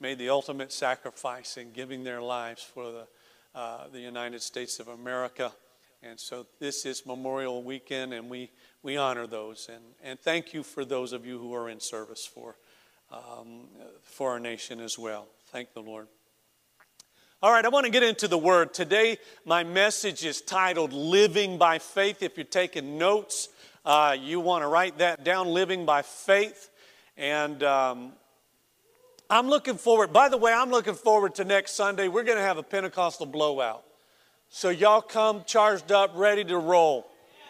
made the ultimate sacrifice in giving their lives for the, uh, the United States of America. And so this is Memorial Weekend, and we, we honor those. And, and thank you for those of you who are in service for, um, for our nation as well. Thank the Lord. All right, I want to get into the word. Today, my message is titled Living by Faith. If you're taking notes, uh, you want to write that down Living by Faith. And um, I'm looking forward, by the way, I'm looking forward to next Sunday. We're going to have a Pentecostal blowout. So, y'all come charged up, ready to roll.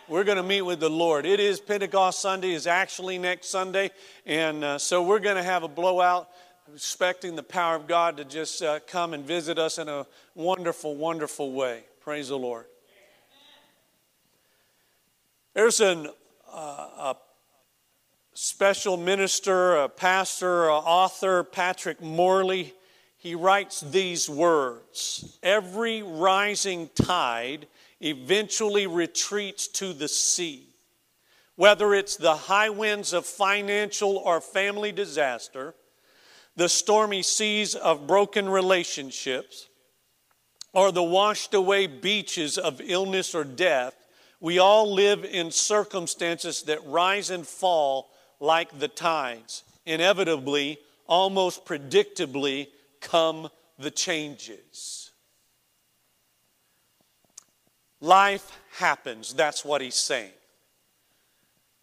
We're going to meet with the Lord. It is Pentecost Sunday, is actually next Sunday. And uh, so, we're going to have a blowout, expecting the power of God to just uh, come and visit us in a wonderful, wonderful way. Praise the Lord. There's an, uh, a special minister, a pastor, author, Patrick Morley, he writes these words Every rising tide eventually retreats to the sea. Whether it's the high winds of financial or family disaster, the stormy seas of broken relationships, or the washed away beaches of illness or death, we all live in circumstances that rise and fall like the tides. Inevitably, almost predictably, come the changes. Life happens, that's what he's saying.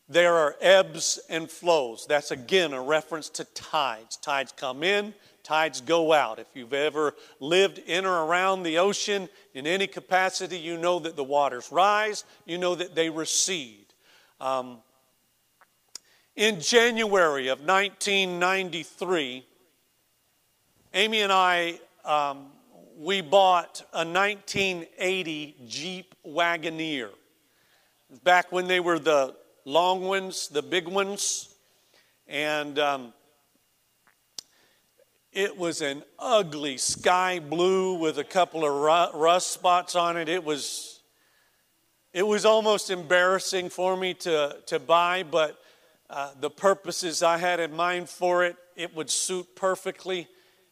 There are ebbs and flows. That's again a reference to tides. Tides come in, tides go out. If you've ever lived in or around the ocean in any capacity, you know that the waters rise, you know that they recede. Um, in January of 1993, Amy and I, um, we bought a 1980 Jeep Wagoneer. Back when they were the long ones, the big ones. And um, it was an ugly sky blue with a couple of rust spots on it. It was, it was almost embarrassing for me to, to buy, but uh, the purposes I had in mind for it, it would suit perfectly.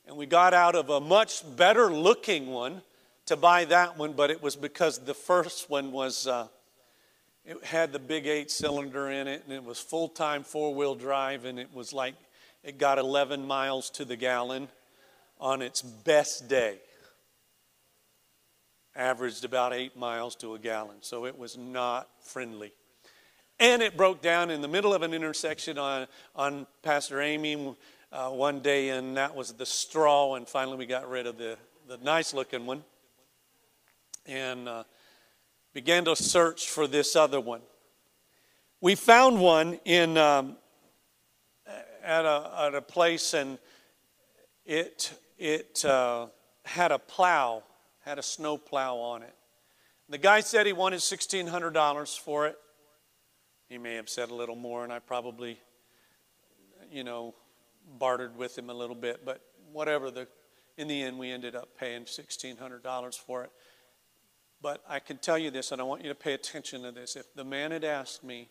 And we got out of a much better looking one to buy that one, but it was because the first one was, uh, it had the big eight cylinder in it, and it was full time four wheel drive, and it was like it got 11 miles to the gallon on its best day. Averaged about eight miles to a gallon, so it was not friendly. And it broke down in the middle of an intersection on, on Pastor Amy uh, one day, and that was the straw. And finally, we got rid of the, the nice looking one and uh, began to search for this other one. We found one in, um, at, a, at a place, and it, it uh, had a plow, had a snow plow on it. The guy said he wanted $1,600 for it. He may have said a little more, and I probably, you know, bartered with him a little bit. But whatever, the, in the end, we ended up paying $1,600 for it. But I can tell you this, and I want you to pay attention to this. If the man had asked me,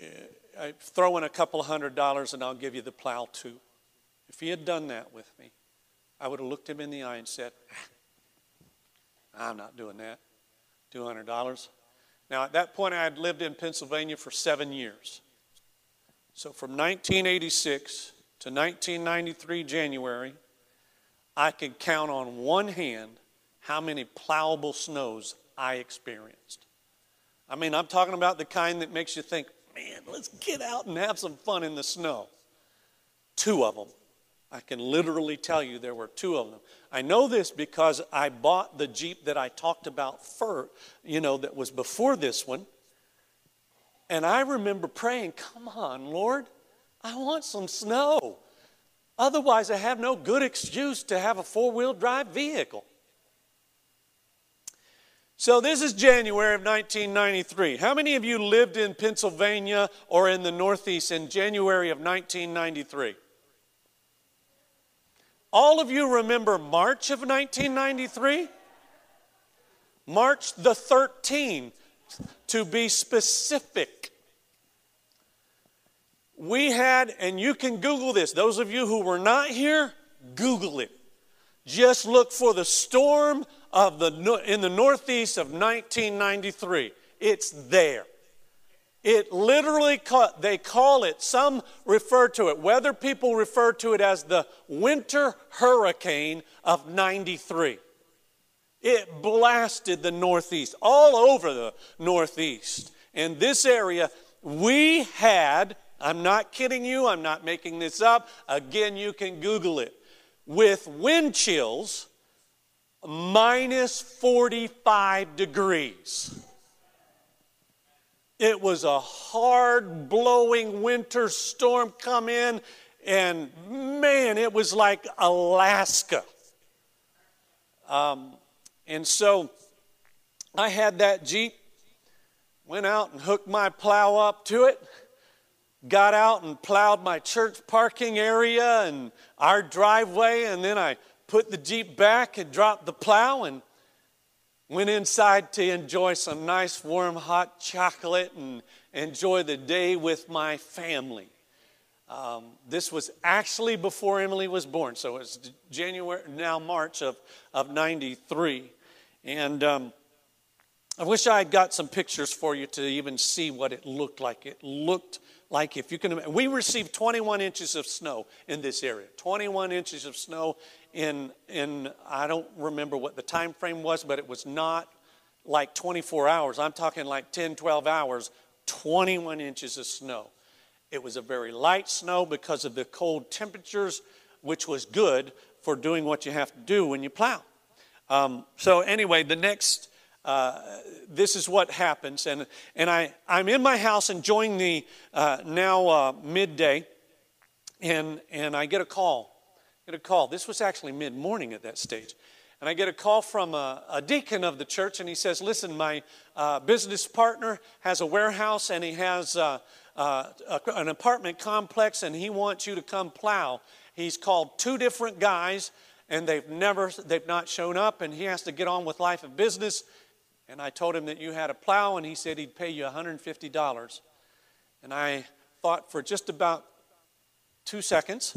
eh, I throw in a couple hundred dollars and I'll give you the plow too. If he had done that with me, I would have looked him in the eye and said, ah, I'm not doing that. $200. Now, at that point, I had lived in Pennsylvania for seven years. So from 1986 to 1993 January, I could count on one hand how many plowable snows I experienced. I mean, I'm talking about the kind that makes you think, man, let's get out and have some fun in the snow. Two of them. I can literally tell you there were two of them. I know this because I bought the Jeep that I talked about for, you know, that was before this one. And I remember praying, come on, Lord, I want some snow. Otherwise, I have no good excuse to have a four wheel drive vehicle. So, this is January of 1993. How many of you lived in Pennsylvania or in the Northeast in January of 1993? All of you remember March of 1993? March the 13th, to be specific. We had, and you can Google this, those of you who were not here, Google it. Just look for the storm of the, in the Northeast of 1993. It's there. It literally, they call it, some refer to it, weather people refer to it as the winter hurricane of 93. It blasted the Northeast, all over the Northeast. In this area, we had, I'm not kidding you, I'm not making this up. Again, you can Google it. With wind chills minus 45 degrees. It was a hard blowing winter storm come in, and man, it was like Alaska. Um, and so I had that Jeep, went out and hooked my plow up to it, got out and plowed my church parking area and our driveway, and then I put the Jeep back and dropped the plow and went inside to enjoy some nice warm hot chocolate and enjoy the day with my family. Um, this was actually before Emily was born, so it's January, now March of, of 93. And um, I wish I had got some pictures for you to even see what it looked like. It looked like if you can imagine, we received 21 inches of snow in this area 21 inches of snow in, in I don't remember what the time frame was, but it was not like 24 hours. I'm talking like 10, 12 hours, 21 inches of snow. It was a very light snow because of the cold temperatures, which was good for doing what you have to do when you plow. Um, so, anyway, the next, uh, this is what happens. And, and I, I'm in my house enjoying the uh, now uh, midday, and, and I get a call get a call. This was actually mid morning at that stage. And I get a call from a, a, deacon of the church, and he says, Listen, my uh, business partner has a warehouse and he has uh, uh, a, an apartment complex, and he wants you to come plow. He's called two different guys, and they've never, they've not shown up, and he has to get on with life and business. And I told him that you had a plow, and he said he'd pay you $150. And I thought for just about two seconds,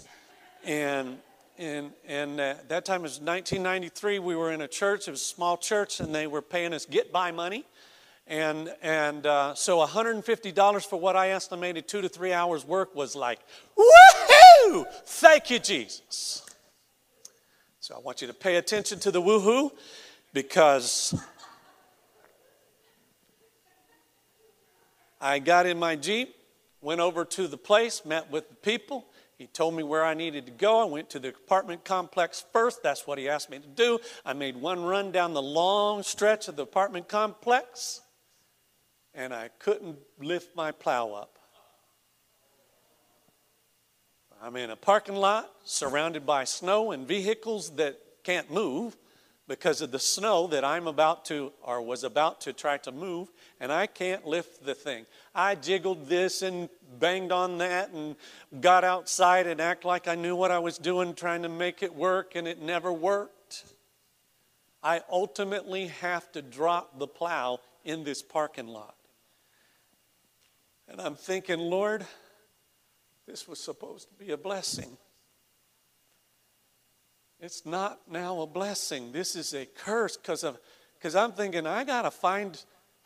and and, and uh, that time was 1993. We were in a church, it was a small church, and they were paying us get by money. And, and uh, so $150 for what I estimated two to three hours work was like, woohoo! Thank you, Jesus. So I want you to pay attention to the woohoo because I got in my Jeep, went over to the place, met with the people, he told me where I needed to go. I went to the apartment complex first. That's what he asked me to do. I made one run down the long stretch of the apartment complex, and I couldn't lift my plow up. I'm in a parking lot surrounded by snow and vehicles that can't move because of the snow that I'm about to or was about to try to move, and I can't lift the thing. I jiggled this and banged on that and got outside and act like I knew what I was doing trying to make it work and it never worked. I ultimately have to drop the plow in this parking lot. And I'm thinking, Lord, this was supposed to be a blessing. It's not now a blessing. This is a curse because of because I'm thinking I got to find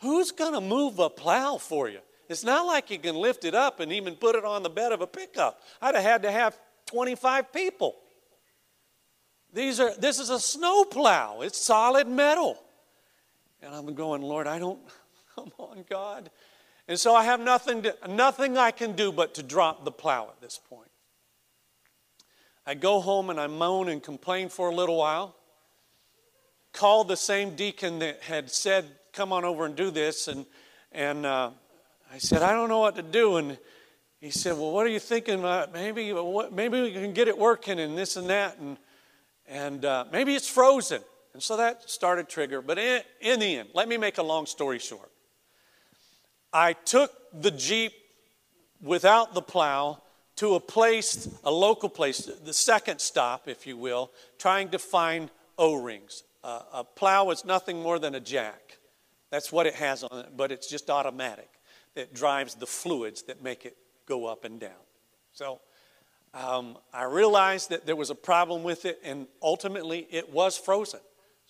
who's to move a plow for you. It's not like you can lift it up and even put it on the bed of a pickup. I'd have had to have 25 people. These are, this is a snow plow, it's solid metal. And I'm going, Lord, I don't, come on, God. And so I have nothing, to, nothing I can do but to drop the plow at this point. I go home and I moan and complain for a little while. Call the same deacon that had said, Come on over and do this. And, and uh, I said, I don't know what to do. And he said, Well, what are you thinking? About? Maybe, maybe we can get it working and this and that. And, and uh, maybe it's frozen. And so that started trigger. But in, in the end, let me make a long story short. I took the Jeep without the plow to a place, a local place, the second stop, if you will, trying to find O rings. Uh, a plow is nothing more than a jack. That's what it has on it, but it's just automatic. It drives the fluids that make it go up and down. So um, I realized that there was a problem with it, and ultimately it was frozen.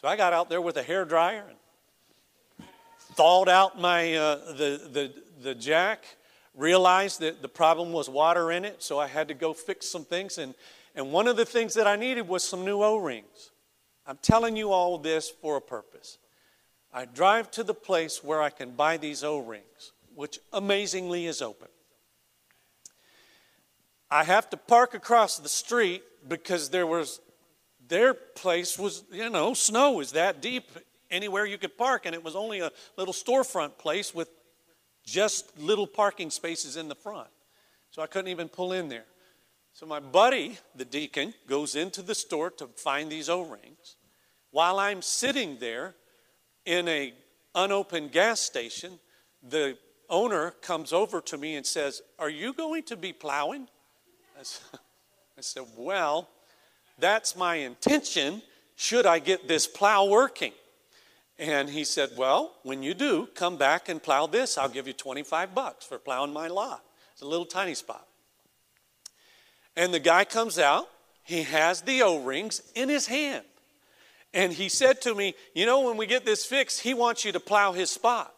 So I got out there with a hair dryer and thawed out my uh, the, the the jack realized that the problem was water in it, so I had to go fix some things. And, and one of the things that I needed was some new O rings. I'm telling you all this for a purpose. I drive to the place where I can buy these O rings, which amazingly is open. I have to park across the street because there was their place was, you know, snow is that deep anywhere you could park, and it was only a little storefront place with just little parking spaces in the front. So I couldn't even pull in there. So my buddy, the deacon, goes into the store to find these O-rings. While I'm sitting there in a unopened gas station, the owner comes over to me and says, "Are you going to be plowing?" I said, "Well, that's my intention should I get this plow working." And he said, Well, when you do, come back and plow this. I'll give you 25 bucks for plowing my lot. It's a little tiny spot. And the guy comes out, he has the O rings in his hand. And he said to me, You know, when we get this fixed, he wants you to plow his spot.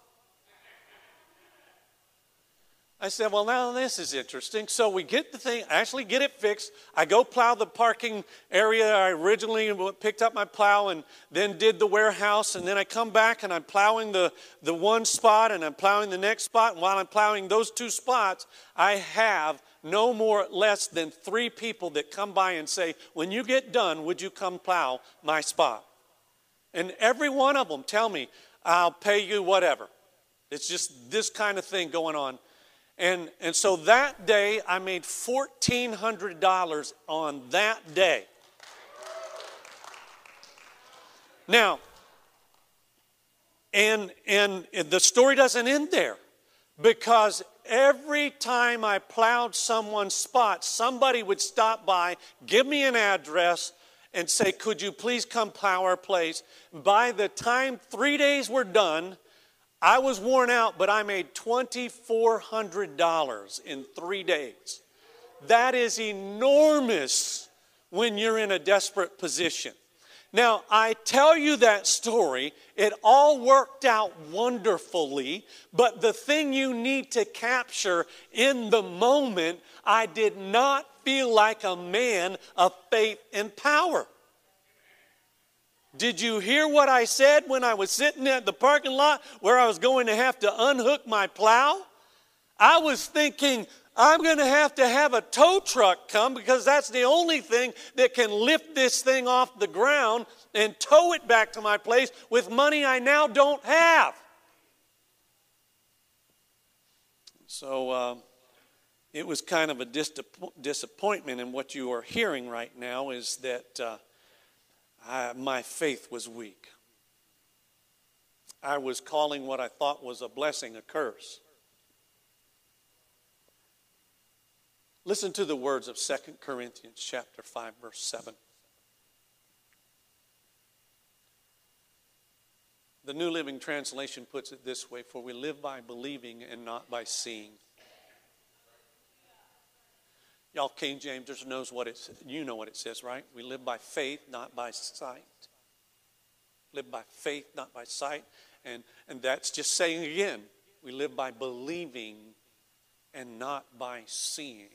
I said, Well, now this is interesting. So we get the thing, actually get it fixed. I go plow the parking area. I originally picked up my plow and then did the warehouse. And then I come back and I'm plowing the, the one spot and I'm plowing the next spot. And while I'm plowing those two spots, I have no more less than three people that come by and say, When you get done, would you come plow my spot? And every one of them tell me, I'll pay you whatever. It's just this kind of thing going on and, and so that day, I made $1,400 on that day. Now, and, and the story doesn't end there because every time I plowed someone's spot, somebody would stop by, give me an address, and say, Could you please come plow our place? By the time three days were done, I was worn out, but I made $2,400 in three days. That is enormous when you're in a desperate position. Now, I tell you that story, it all worked out wonderfully, but the thing you need to capture in the moment, I did not feel like a man of faith and power. Did you hear what I said when I was sitting at the parking lot where I was going to have to unhook my plow? I was thinking, I'm going to have to have a tow truck come because that's the only thing that can lift this thing off the ground and tow it back to my place with money I now don't have. So uh, it was kind of a disappointment, and what you are hearing right now is that. Uh, I, my faith was weak. I was calling what I thought was a blessing a curse. Listen to the words of 2 Corinthians chapter 5 verse 7. The New Living Translation puts it this way, for we live by believing and not by seeing. Y'all, King James just knows what it you know what it says, right? We live by faith, not by sight. Live by faith, not by sight. And, and that's just saying again, we live by believing and not by seeing.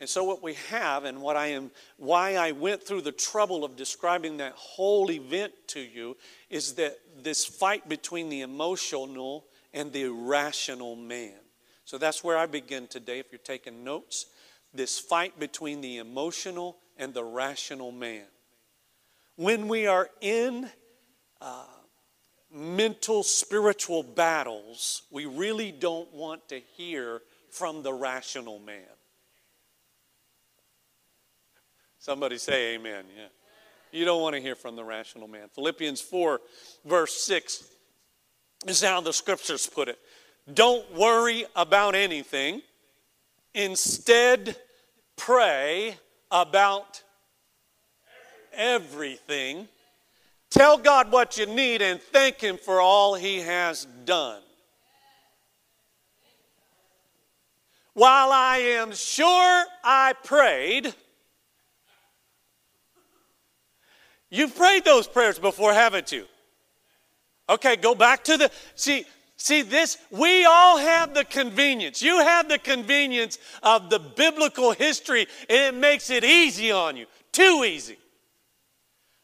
And so what we have and what I am why I went through the trouble of describing that whole event to you is that this fight between the emotional and the irrational man. So that's where I begin today if you're taking notes this fight between the emotional and the rational man. When we are in uh, mental, spiritual battles, we really don't want to hear from the rational man. Somebody say amen. Yeah. You don't want to hear from the rational man. Philippians 4, verse 6 is how the scriptures put it. Don't worry about anything. Instead, pray about everything. Tell God what you need and thank Him for all He has done. While I am sure I prayed, you've prayed those prayers before, haven't you? Okay, go back to the. See, See, this, we all have the convenience. You have the convenience of the biblical history, and it makes it easy on you. Too easy.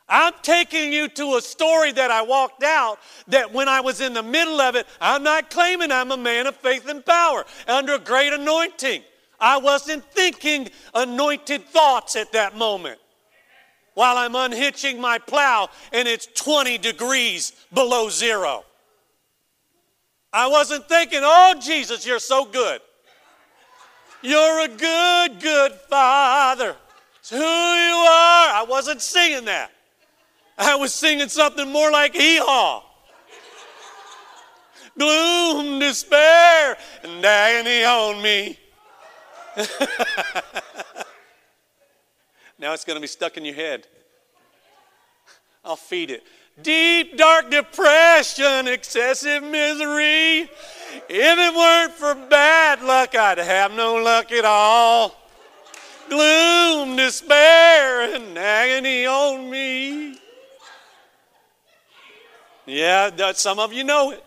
I'm taking you to a story that I walked out that when I was in the middle of it, I'm not claiming I'm a man of faith and power under great anointing. I wasn't thinking anointed thoughts at that moment while I'm unhitching my plow and it's 20 degrees below zero. I wasn't thinking, oh, Jesus, you're so good. You're a good, good father. It's who you are. I wasn't singing that. I was singing something more like hee haw. Gloom, despair, and agony on me. now it's going to be stuck in your head. I'll feed it. Deep, dark depression, excessive misery. If it weren't for bad luck, I'd have no luck at all. Gloom, despair, and agony on me. Yeah, some of you know it.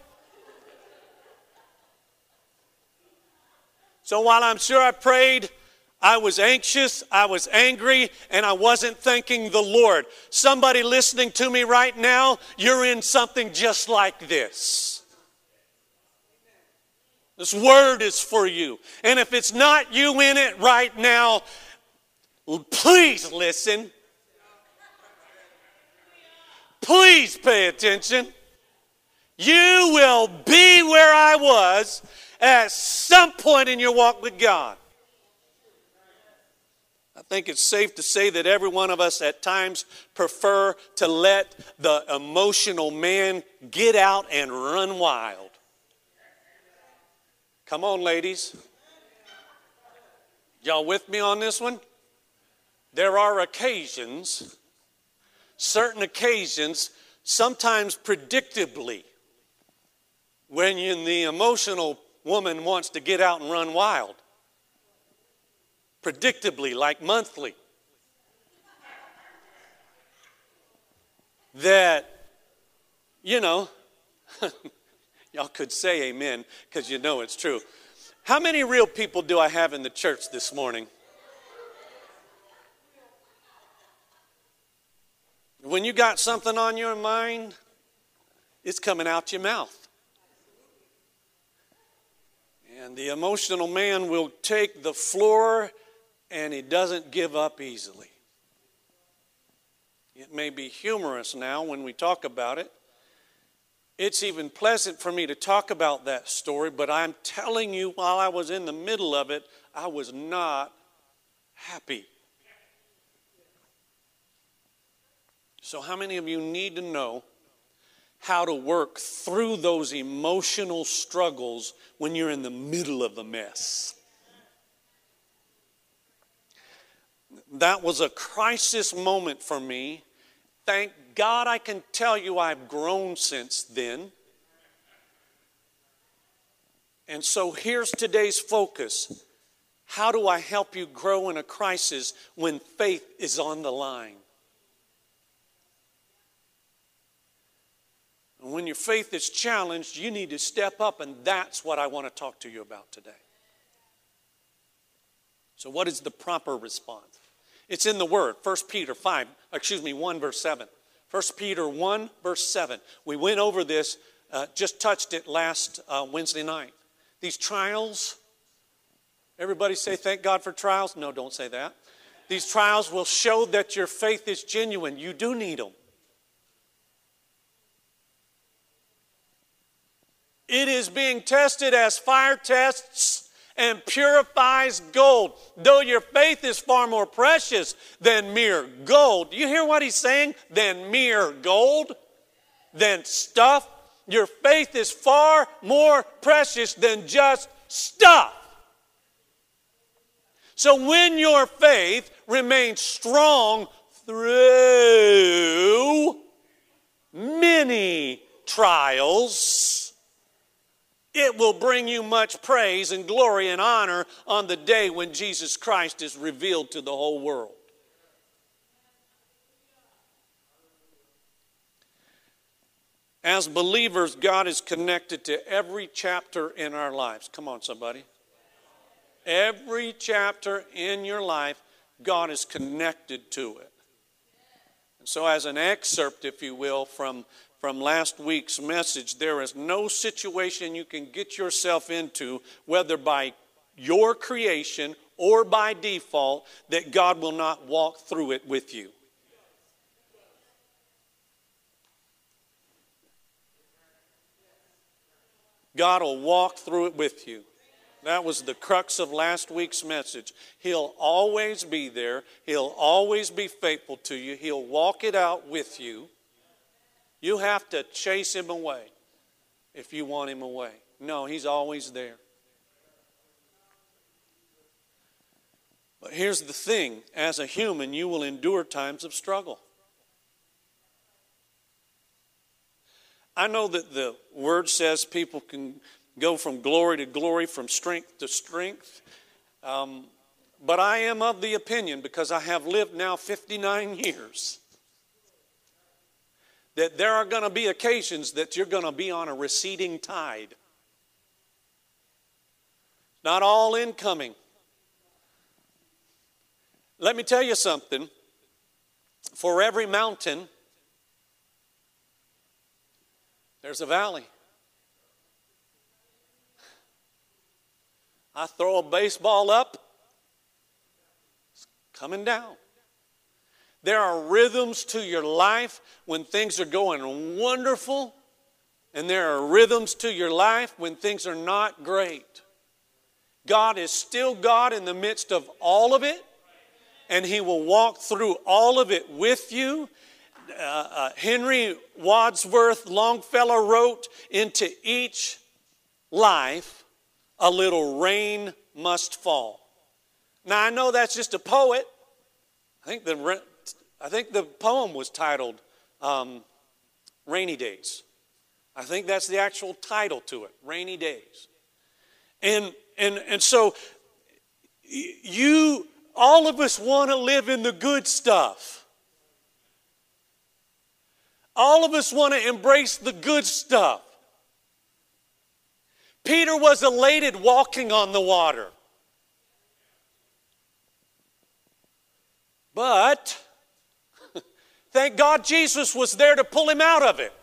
So while I'm sure I prayed, I was anxious, I was angry, and I wasn't thanking the Lord. Somebody listening to me right now, you're in something just like this. This word is for you. And if it's not you in it right now, please listen. Please pay attention. You will be where I was at some point in your walk with God. I think it's safe to say that every one of us at times prefer to let the emotional man get out and run wild. Come on, ladies. Y'all with me on this one? There are occasions certain occasions, sometimes predictably, when the emotional woman wants to get out and run wild. Predictably, like monthly. That, you know, y'all could say amen because you know it's true. How many real people do I have in the church this morning? When you got something on your mind, it's coming out your mouth. And the emotional man will take the floor and he doesn't give up easily. It may be humorous now when we talk about it. It's even pleasant for me to talk about that story, but I'm telling you, while I was in the middle of it, I was not happy. So, how many of you need to know how to work through those emotional struggles when you're in the middle of the mess? That was a crisis moment for me. Thank God I can tell you I've grown since then. And so here's today's focus. How do I help you grow in a crisis when faith is on the line? And when your faith is challenged, you need to step up, and that's what I want to talk to you about today. So, what is the proper response? It's in the Word, 1 Peter 5, excuse me, 1 verse 7. 1 Peter 1 verse 7. We went over this, uh, just touched it last uh, Wednesday night. These trials, everybody say thank God for trials? No, don't say that. These trials will show that your faith is genuine. You do need them. It is being tested as fire tests and purifies gold, though your faith is far more precious than mere gold. You hear what he's saying? Than mere gold? Than stuff? Your faith is far more precious than just stuff. So when your faith remains strong through many trials, it will bring you much praise and glory and honor on the day when Jesus Christ is revealed to the whole world. As believers, God is connected to every chapter in our lives. Come on, somebody. Every chapter in your life, God is connected to it. And so, as an excerpt, if you will, from, from last week's message, there is no situation you can get yourself into, whether by your creation or by default, that God will not walk through it with you. God will walk through it with you. That was the crux of last week's message. He'll always be there. He'll always be faithful to you. He'll walk it out with you. You have to chase him away if you want him away. No, he's always there. But here's the thing as a human, you will endure times of struggle. I know that the word says people can go from glory to glory, from strength to strength. Um, but I am of the opinion, because I have lived now 59 years, that there are going to be occasions that you're going to be on a receding tide. Not all incoming. Let me tell you something. For every mountain, there's a valley. I throw a baseball up, it's coming down. There are rhythms to your life when things are going wonderful, and there are rhythms to your life when things are not great. God is still God in the midst of all of it, and He will walk through all of it with you. Uh, uh, Henry Wadsworth Longfellow wrote, Into each life a little rain must fall. Now, I know that's just a poet. I think the, I think the poem was titled um, Rainy Days. I think that's the actual title to it Rainy Days. And, and, and so, you, all of us want to live in the good stuff. All of us want to embrace the good stuff. Peter was elated walking on the water. But thank God Jesus was there to pull him out of it,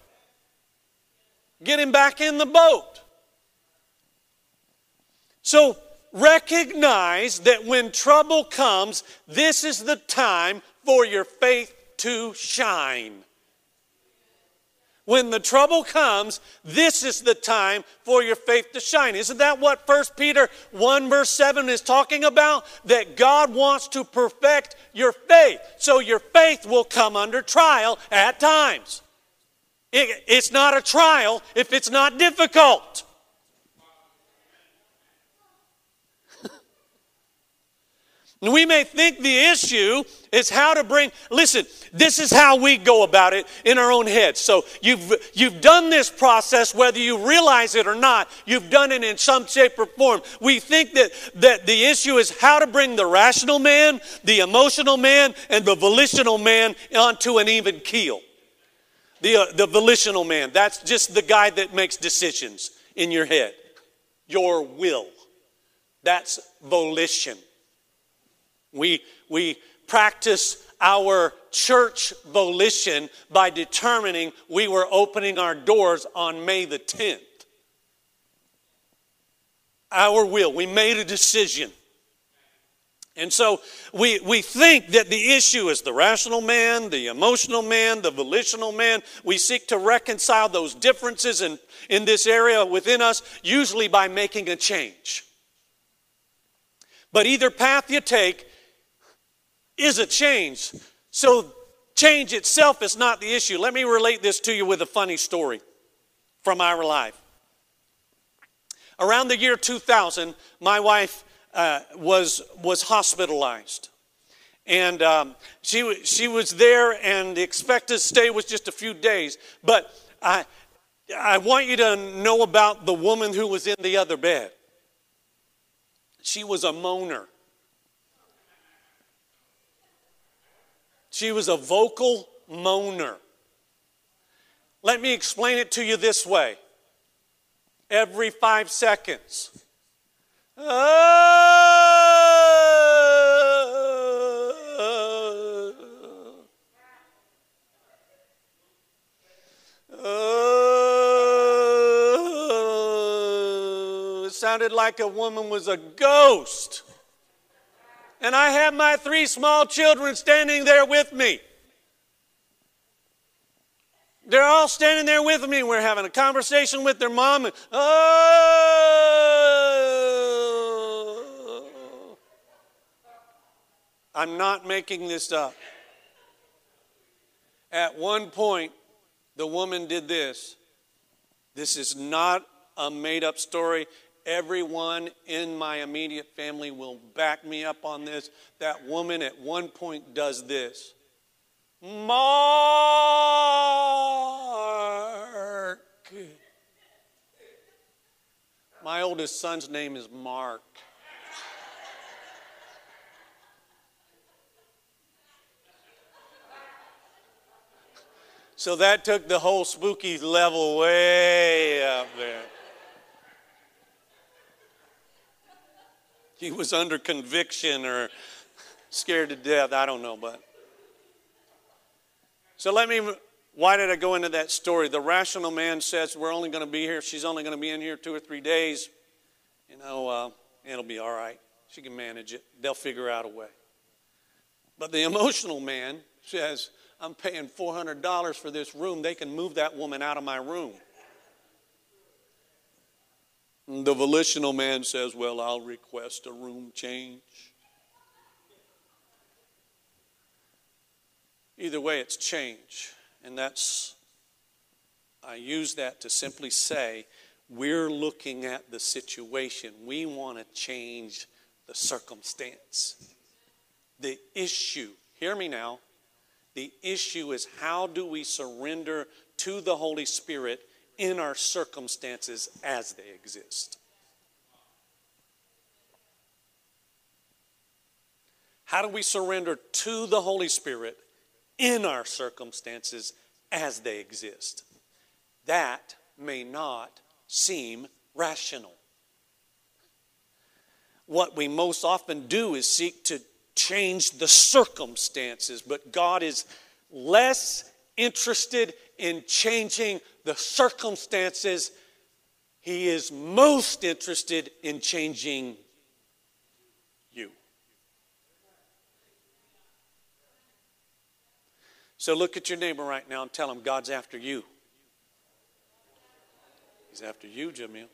get him back in the boat. So recognize that when trouble comes, this is the time for your faith to shine. When the trouble comes, this is the time for your faith to shine. Isn't that what 1 Peter 1 verse 7 is talking about? That God wants to perfect your faith. So your faith will come under trial at times. It, it's not a trial if it's not difficult. We may think the issue is how to bring, listen, this is how we go about it in our own heads. So you've, you've done this process, whether you realize it or not, you've done it in some shape or form. We think that, that the issue is how to bring the rational man, the emotional man, and the volitional man onto an even keel. The, uh, the volitional man, that's just the guy that makes decisions in your head. Your will. That's volition. We, we practice our church volition by determining we were opening our doors on May the 10th. Our will. We made a decision. And so we, we think that the issue is the rational man, the emotional man, the volitional man. We seek to reconcile those differences in, in this area within us, usually by making a change. But either path you take is a change. So change itself is not the issue. Let me relate this to you with a funny story from our life. Around the year 2000, my wife uh, was, was hospitalized. And um, she, she was there, and the expected stay was just a few days. But I, I want you to know about the woman who was in the other bed. She was a moaner. She was a vocal moaner. Let me explain it to you this way every five seconds. Ah. Ah. Ah. it sounded like a woman was a ghost. And I have my three small children standing there with me. They're all standing there with me. We're having a conversation with their mom. And, oh. I'm not making this up. At one point, the woman did this. This is not a made up story. Everyone in my immediate family will back me up on this. That woman at one point does this. Mark. My oldest son's name is Mark. So that took the whole spooky level way up there. He was under conviction or scared to death. I don't know, but. So let me, why did I go into that story? The rational man says, We're only going to be here, she's only going to be in here two or three days. You know, uh, it'll be all right. She can manage it, they'll figure out a way. But the emotional man says, I'm paying $400 for this room. They can move that woman out of my room. The volitional man says, Well, I'll request a room change. Either way, it's change. And that's, I use that to simply say, we're looking at the situation. We want to change the circumstance. The issue, hear me now, the issue is how do we surrender to the Holy Spirit in our circumstances as they exist? How do we surrender to the Holy Spirit in our circumstances as they exist. That may not seem rational. What we most often do is seek to change the circumstances, but God is less interested in changing the circumstances. He is most interested in changing you. So look at your neighbor right now and tell him God's after you. He's after you, Jamil.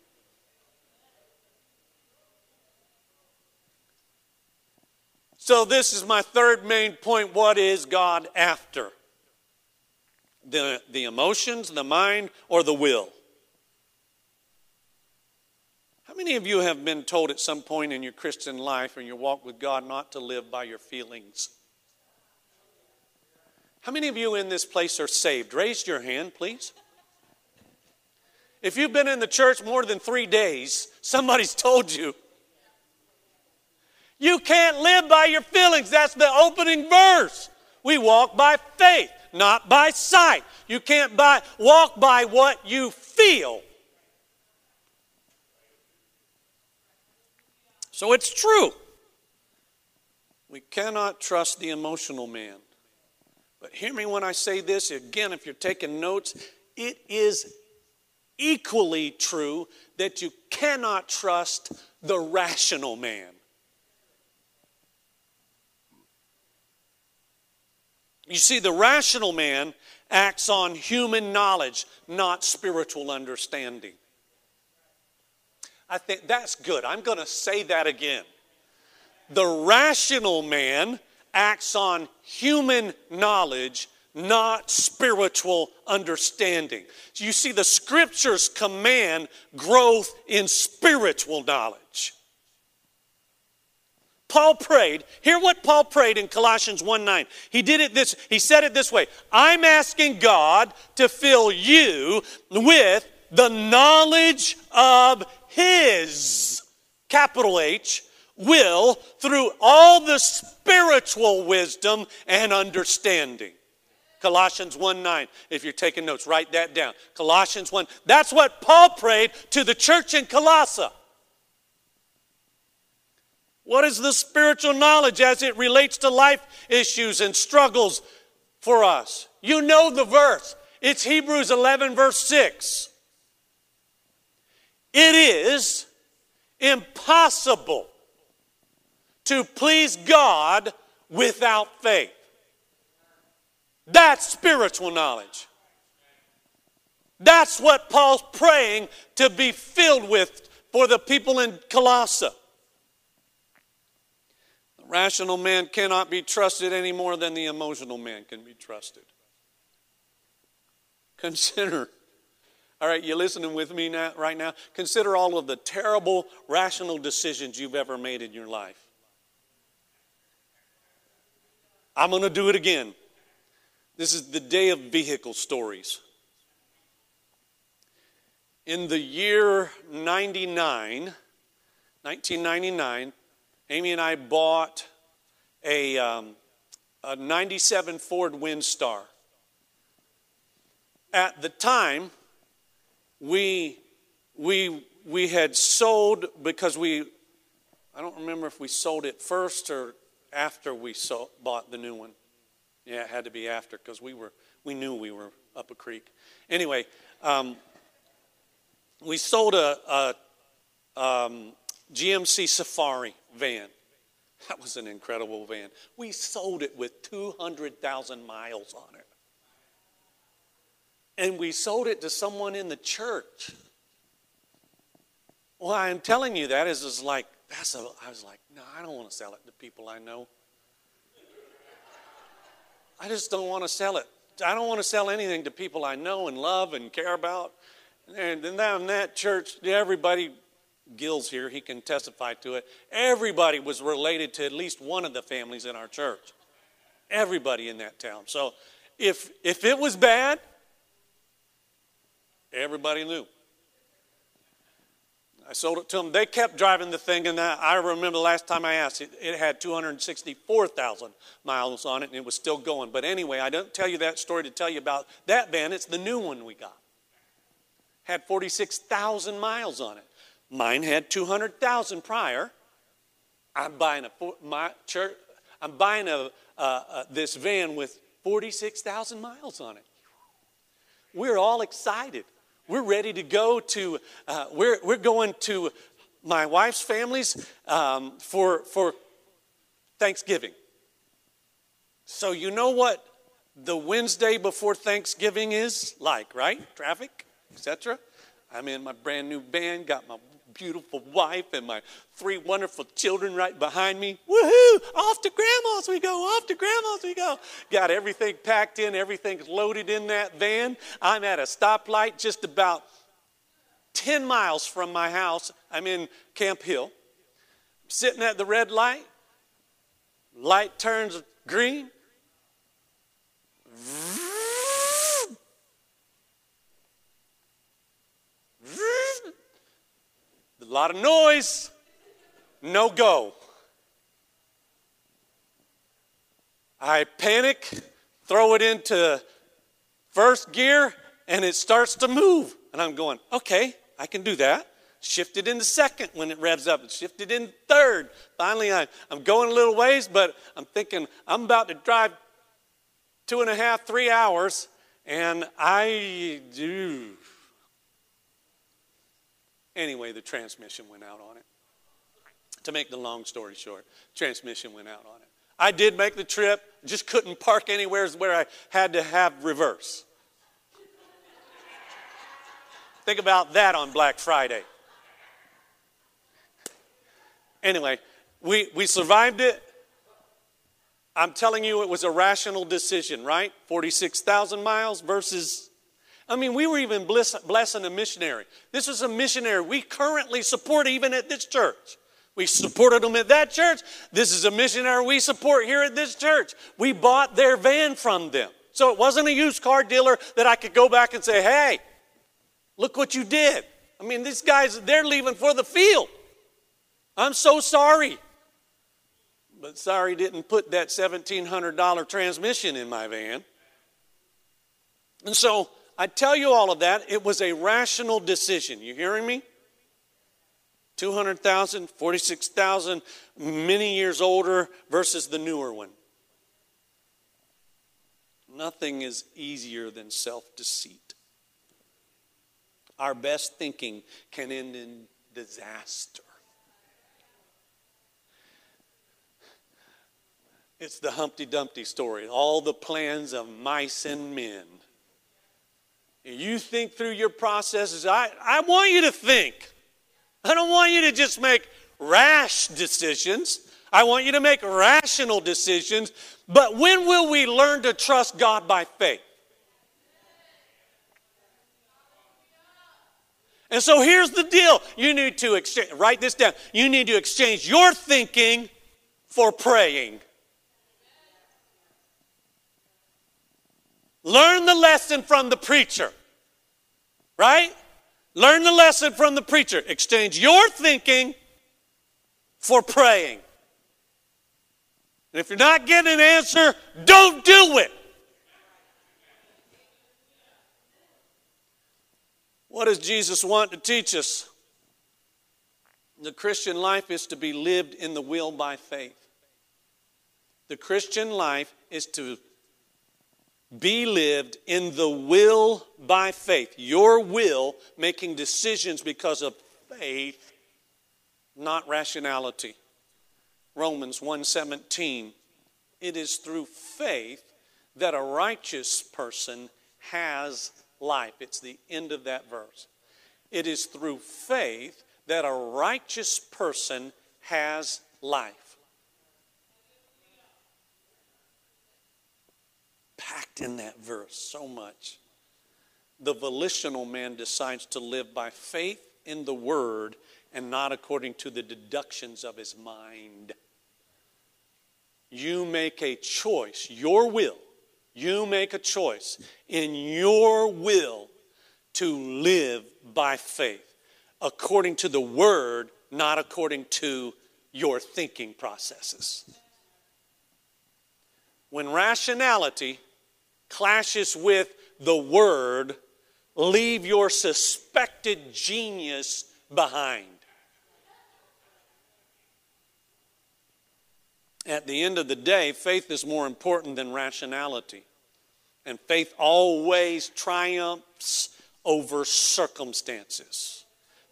So, this is my third main point. What is God after? The, the emotions, the mind, or the will? How many of you have been told at some point in your Christian life or your walk with God not to live by your feelings? How many of you in this place are saved? Raise your hand, please. If you've been in the church more than three days, somebody's told you. You can't live by your feelings. That's the opening verse. We walk by faith, not by sight. You can't buy, walk by what you feel. So it's true. We cannot trust the emotional man. But hear me when I say this again, if you're taking notes, it is equally true that you cannot trust the rational man. You see, the rational man acts on human knowledge, not spiritual understanding. I think that's good. I'm going to say that again. the rational man acts on human knowledge, not spiritual understanding. You see, the scriptures command growth in spiritual knowledge. Paul prayed. Hear what Paul prayed in Colossians 1 9. He did it this, he said it this way I'm asking God to fill you with the knowledge of His, capital H, will through all the spiritual wisdom and understanding. Colossians 1 9. If you're taking notes, write that down. Colossians 1. That's what Paul prayed to the church in Colossae. What is the spiritual knowledge as it relates to life issues and struggles for us? You know the verse. It's Hebrews 11, verse 6. It is impossible to please God without faith. That's spiritual knowledge. That's what Paul's praying to be filled with for the people in Colossae. Rational man cannot be trusted any more than the emotional man can be trusted. Consider, all right, you listening with me now, right now? Consider all of the terrible rational decisions you've ever made in your life. I'm going to do it again. This is the day of vehicle stories. In the year 99, 1999, Amy and I bought a, um, a 97 Ford Windstar. At the time, we, we, we had sold because we, I don't remember if we sold it first or after we saw, bought the new one. Yeah, it had to be after because we were we knew we were up a creek. Anyway, um, we sold a, a um, GMC Safari van. That was an incredible van. We sold it with 200,000 miles on it. And we sold it to someone in the church. Why I'm telling you that is, is like, that's a, I was like, no, I don't want to sell it to people I know. I just don't want to sell it. I don't want to sell anything to people I know and love and care about. And then that church, everybody, Gil's here, he can testify to it. Everybody was related to at least one of the families in our church. Everybody in that town. So if, if it was bad, everybody knew. I sold it to them. They kept driving the thing, and I remember the last time I asked, it, it had 264,000 miles on it, and it was still going. But anyway, I don't tell you that story to tell you about that van. It's the new one we got. Had 46,000 miles on it. Mine had 200,000 prior. I'm buying a my church. I'm buying a, uh, uh, this van with 46,000 miles on it. We're all excited. We're ready to go to, uh, we're, we're going to my wife's families um, for, for Thanksgiving. So, you know what the Wednesday before Thanksgiving is like, right? Traffic, etc. I'm in my brand new van, got my beautiful wife and my three wonderful children right behind me. Woohoo! Off to grandma's we go, off to grandma's we go. Got everything packed in, everything's loaded in that van. I'm at a stoplight just about 10 miles from my house. I'm in Camp Hill. sitting at the red light. Light turns green. A lot of noise, no go. I panic, throw it into first gear, and it starts to move. And I'm going, okay, I can do that. Shift it into second when it revs up, and shift it in third. Finally, I, I'm going a little ways, but I'm thinking I'm about to drive two and a half, three hours, and I do. Anyway, the transmission went out on it. To make the long story short, transmission went out on it. I did make the trip, just couldn't park anywhere where I had to have reverse. Think about that on Black Friday. Anyway, We, we survived it. I'm telling you, it was a rational decision, right? 46,000 miles versus. I mean, we were even bless, blessing a missionary. This is a missionary we currently support even at this church. We supported them at that church. This is a missionary we support here at this church. We bought their van from them. So it wasn't a used car dealer that I could go back and say, hey, look what you did. I mean, these guys, they're leaving for the field. I'm so sorry. But sorry didn't put that $1,700 transmission in my van. And so I tell you all of that. It was a rational decision. You hearing me? 200,000, 46,000, many years older versus the newer one. Nothing is easier than self deceit. Our best thinking can end in disaster. It's the Humpty Dumpty story, all the plans of mice and men. You think through your processes. I, I want you to think. I don't want you to just make rash decisions. I want you to make rational decisions. But when will we learn to trust God by faith? And so here's the deal. You need to exchange, write this down. You need to exchange your thinking for praying. Learn the lesson from the preacher, right? Learn the lesson from the preacher. Exchange your thinking for praying. And if you're not getting an answer, don't do it. What does Jesus want to teach us? The Christian life is to be lived in the will by faith. The Christian life is to be lived in the will by faith. Your will making decisions because of faith, not rationality. Romans 1:17 It is through faith that a righteous person has life. It's the end of that verse. It is through faith that a righteous person has life. Packed in that verse so much. The volitional man decides to live by faith in the word and not according to the deductions of his mind. You make a choice, your will. You make a choice in your will to live by faith according to the word, not according to your thinking processes. When rationality clashes with the word, leave your suspected genius behind. At the end of the day, faith is more important than rationality. And faith always triumphs over circumstances.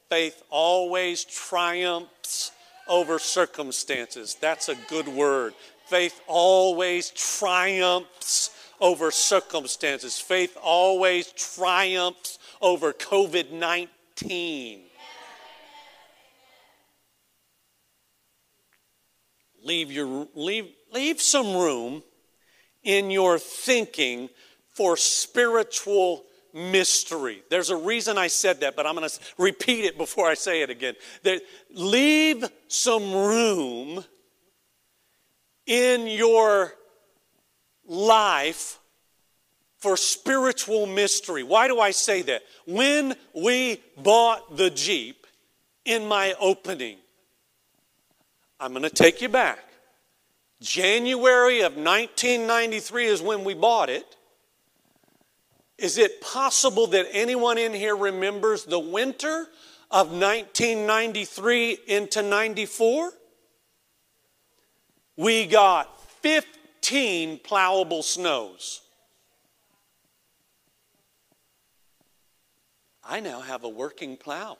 Faith always triumphs over circumstances. That's a good word. Faith always triumphs over circumstances. Faith always triumphs over COVID 19. Leave, your, leave, leave some room in your thinking for spiritual mystery. There's a reason I said that, but I'm going to repeat it before I say it again. That leave some room in your life for spiritual mystery. Why do I say that? When we bought the Jeep in my opening, I'm going to take you back. January of 1993 is when we bought it. Is it possible that anyone in here remembers the winter of 1993 into 94? We got 50 15 plowable snows. I now have a working plow.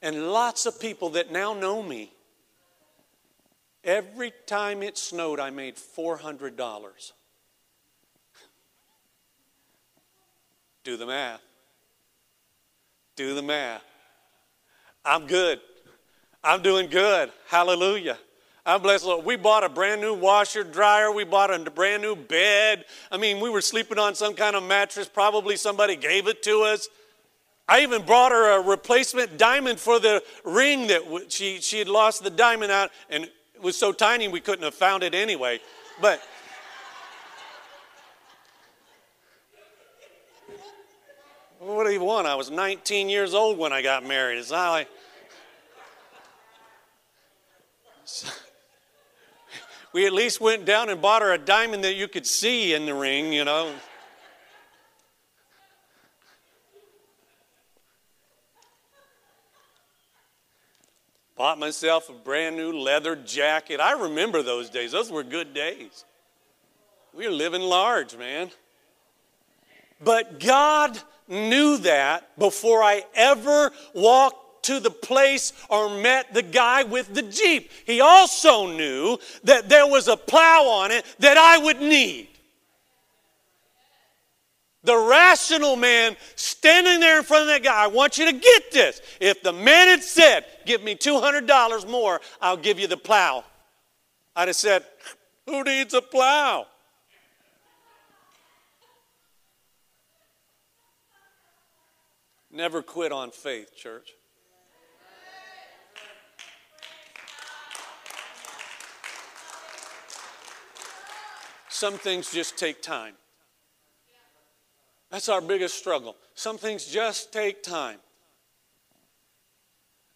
And lots of people that now know me, every time it snowed, I made $400. Do the math. Do the math. I'm good. I'm doing good. Hallelujah. I'm blessed. Lord. We bought a brand new washer, dryer. We bought a brand new bed. I mean, we were sleeping on some kind of mattress. Probably somebody gave it to us. I even brought her a replacement diamond for the ring that she, she had lost the diamond out, and it was so tiny we couldn't have found it anyway. But what do you want? I was 19 years old when I got married. It's not like. We at least went down and bought her a diamond that you could see in the ring, you know. Bought myself a brand new leather jacket. I remember those days. Those were good days. We were living large, man. But God knew that before I ever walked to the place or met the guy with the Jeep. He also knew that there was a plow on it that I would need. The rational man standing there in front of that guy, I want you to get this. If the man had said, Give me $200 more, I'll give you the plow, I'd have said, Who needs a plow? Never quit on faith, church. Some things just take time. That's our biggest struggle. Some things just take time.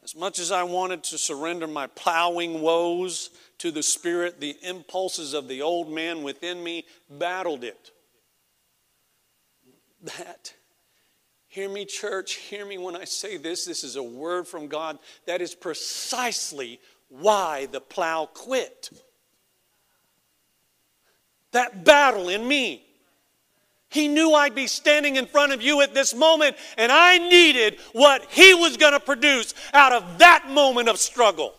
As much as I wanted to surrender my plowing woes to the Spirit, the impulses of the old man within me battled it. That, hear me, church, hear me when I say this. This is a word from God. That is precisely why the plow quit that battle in me. He knew I'd be standing in front of you at this moment, and I needed what He was going to produce out of that moment of struggle.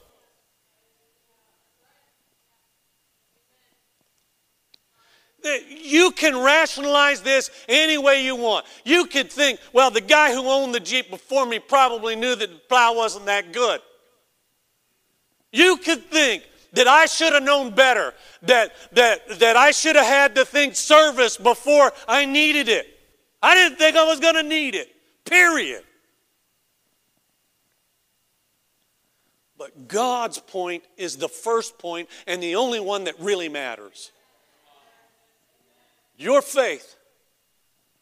You can rationalize this any way you want. You could think, well, the guy who owned the Jeep before me probably knew that the plow wasn't that good. You could think, that I should have known better, that, that, that I should have had to think service before I needed it. I didn't think I was going to need it, period. But God's point is the first point and the only one that really matters. Your faith,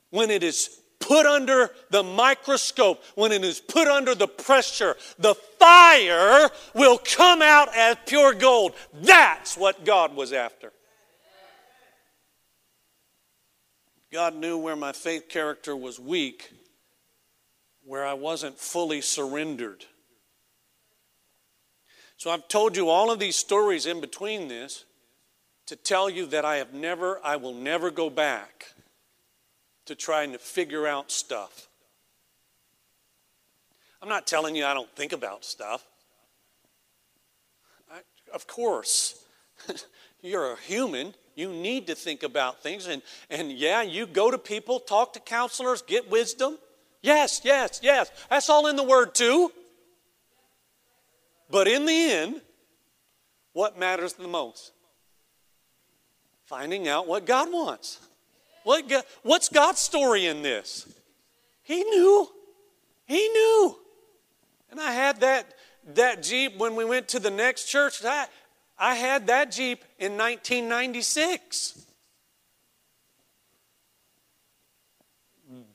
when it is put under the microscope, when it is put under the pressure, the fire will come out as pure gold. That's what God was after. God knew where my faith character was weak, where I wasn't fully surrendered. So I've told you all of these stories in between this to tell you that I have never, I will never go back to trying to figure out stuff. I'm not telling you I don't think about stuff. I, of course, you're a human. You need to think about things. And, and yeah, you go to people, talk to counselors, get wisdom. Yes, yes, yes. That's all in the Word, too. But in the end, what matters the most? Finding out what God wants. What, what's God's story in this? He knew. He knew. And I had that, that Jeep when we went to the next church. I, I had that Jeep in 1996.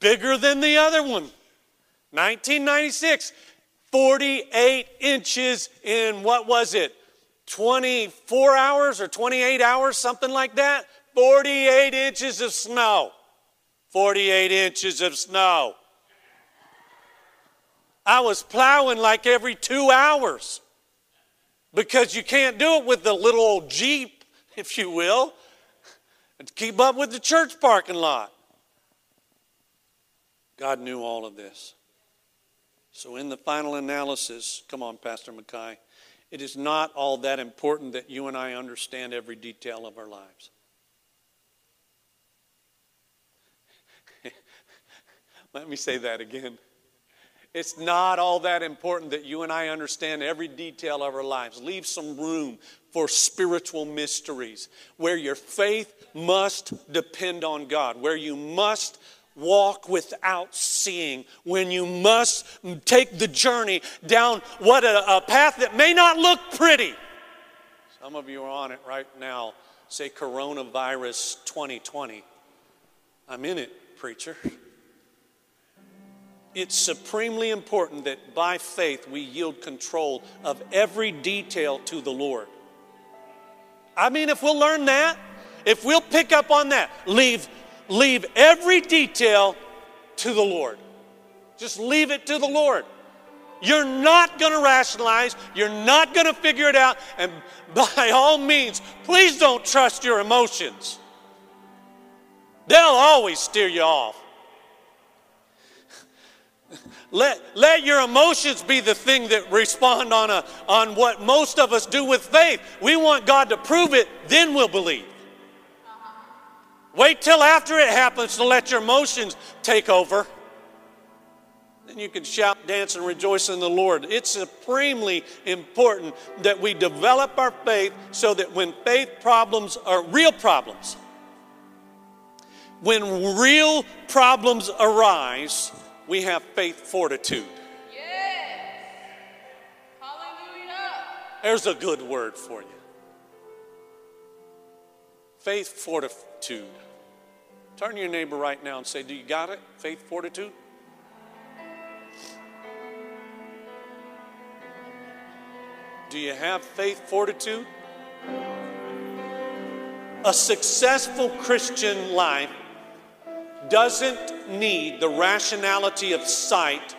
Bigger than the other one. 1996. 48 inches in what was it? 24 hours or 28 hours, something like that. 48 inches of snow. 48 inches of snow. I was plowing like every two hours because you can't do it with the little old Jeep, if you will, and keep up with the church parking lot. God knew all of this. So, in the final analysis, come on, Pastor Mackay, it is not all that important that you and I understand every detail of our lives. Let me say that again. It's not all that important that you and I understand every detail of our lives. Leave some room for spiritual mysteries where your faith must depend on God, where you must walk without seeing, when you must take the journey down what a, a path that may not look pretty. Some of you are on it right now. Say coronavirus 2020. I'm in it, preacher. It's supremely important that by faith we yield control of every detail to the Lord. I mean, if we'll learn that, if we'll pick up on that, leave, leave every detail to the Lord. Just leave it to the Lord. You're not going to rationalize. You're not going to figure it out. And by all means, please don't trust your emotions. They'll always steer you off. Let, let your emotions be the thing that respond on, a, on what most of us do with faith. We want God to prove it, then we'll believe. Wait till after it happens to let your emotions take over. Then you can shout, dance, and rejoice in the Lord. It's supremely important that we develop our faith so that when faith problems are real problems, when real problems arise, we have faith fortitude. Yes. Hallelujah. There's a good word for you. Faith fortitude. Turn to your neighbor right now and say, Do you got it? Faith fortitude? Do you have faith fortitude? A successful Christian life doesn't need the rationality of sight,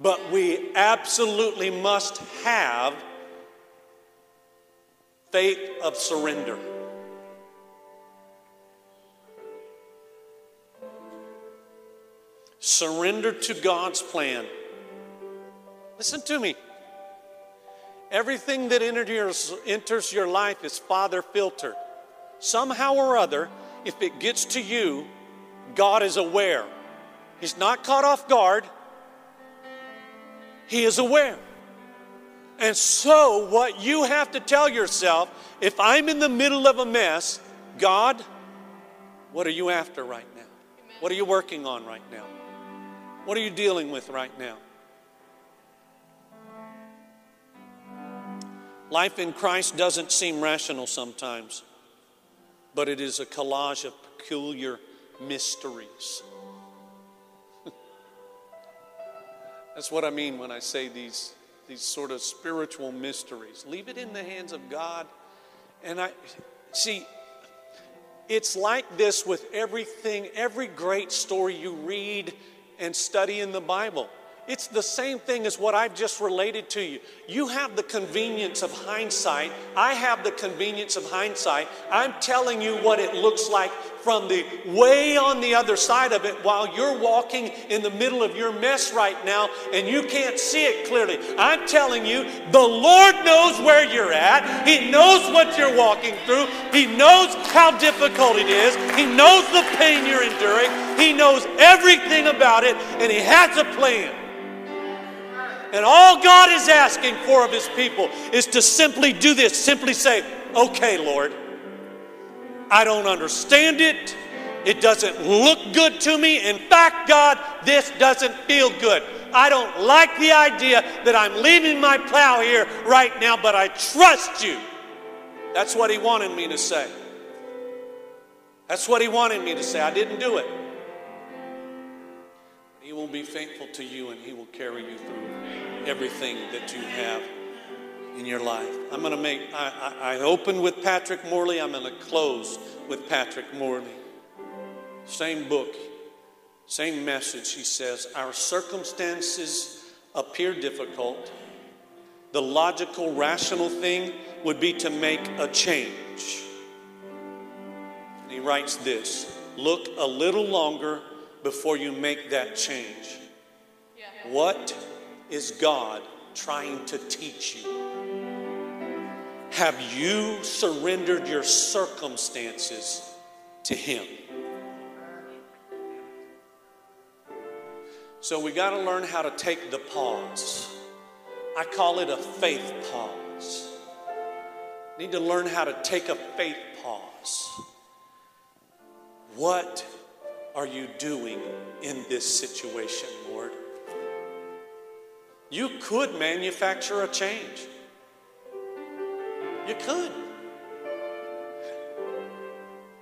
but we absolutely must have faith of surrender. Surrender to God's plan. Listen to me. Everything that enters, your life is Father filtered. Somehow or other, if it gets to you, God is aware. He's not caught off guard, He is aware. And so, what you have to tell yourself if I'm in the middle of a mess, God, what are you after right now? What are you working on right now? What are you dealing with right now? Life in Christ doesn't seem rational sometimes but it is a collage of peculiar mysteries. That's what I mean when I say these, these sort of spiritual mysteries. Leave it in the hands of God. And I see, it's like this with everything, every great story you read and study in the Bible. It's the same thing as what I've just related to you. You have the convenience of hindsight. I have the convenience of hindsight. I'm telling you what it looks like from the way on the other side of it while you're walking in the middle of your mess right now and you can't see it clearly. I'm telling you, the Lord knows where you're at. He knows what you're walking through. He knows how difficult it is. He knows the pain you're enduring. He knows everything about it and He has a plan. And all God is asking for of His people is to simply do this simply say, Okay, Lord, I don't understand it. It doesn't look good to me. In fact, God, this doesn't feel good. I don't like the idea that I'm leaving my plow here right now, but I trust you. That's what He wanted me to say. That's what He wanted me to say. I didn't do it. He will be faithful to you and He will carry you through everything that you have in your life. I'm going to make, I, I, I opened with Patrick Morley. I'm going to close with Patrick Morley. Same book, same message. He says, Our circumstances appear difficult. The logical, rational thing would be to make a change. And he writes this Look a little longer before you make that change. Yeah. What is God trying to teach you? Have you surrendered your circumstances to Him? So we got to learn how to take the pause. I call it a faith pause. Need to learn how to take a faith pause. What are you doing in this situation, Lord? You could manufacture a change. You could.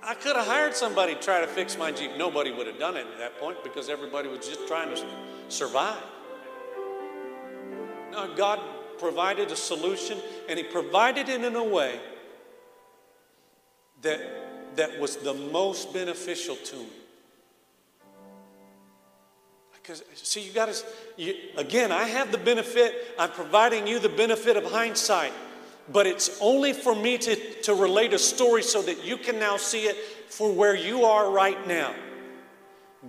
I could have hired somebody to try to fix my Jeep. Nobody would have done it at that point because everybody was just trying to survive. No, God provided a solution, and He provided it in a way that, that was the most beneficial to me. Because, see, you got to, again, I have the benefit, I'm providing you the benefit of hindsight but it's only for me to, to relate a story so that you can now see it for where you are right now.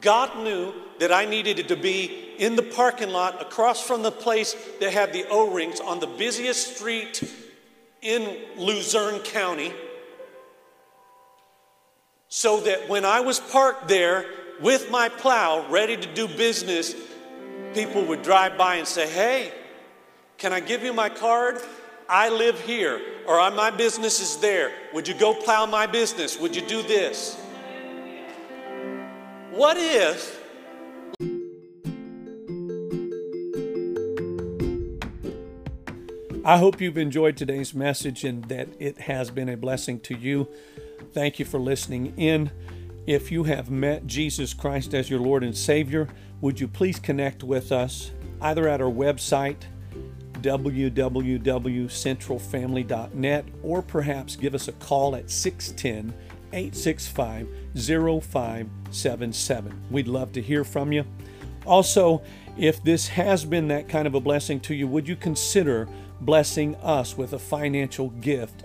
God knew that I needed to be in the parking lot across from the place that had the O rings on the busiest street in Luzerne County. So that when I was parked there with my plow ready to do business, people would drive by and say, Hey, can I give you my card? I live here, or my business is there. Would you go plow my business? Would you do this? What if I hope you've enjoyed today's message and that it has been a blessing to you. Thank you for listening in. If you have met Jesus Christ as your Lord and Savior, would you please connect with us either at our website, www.centralfamily.net or perhaps give us a call at 610 865 0577. We'd love to hear from you. Also, if this has been that kind of a blessing to you, would you consider blessing us with a financial gift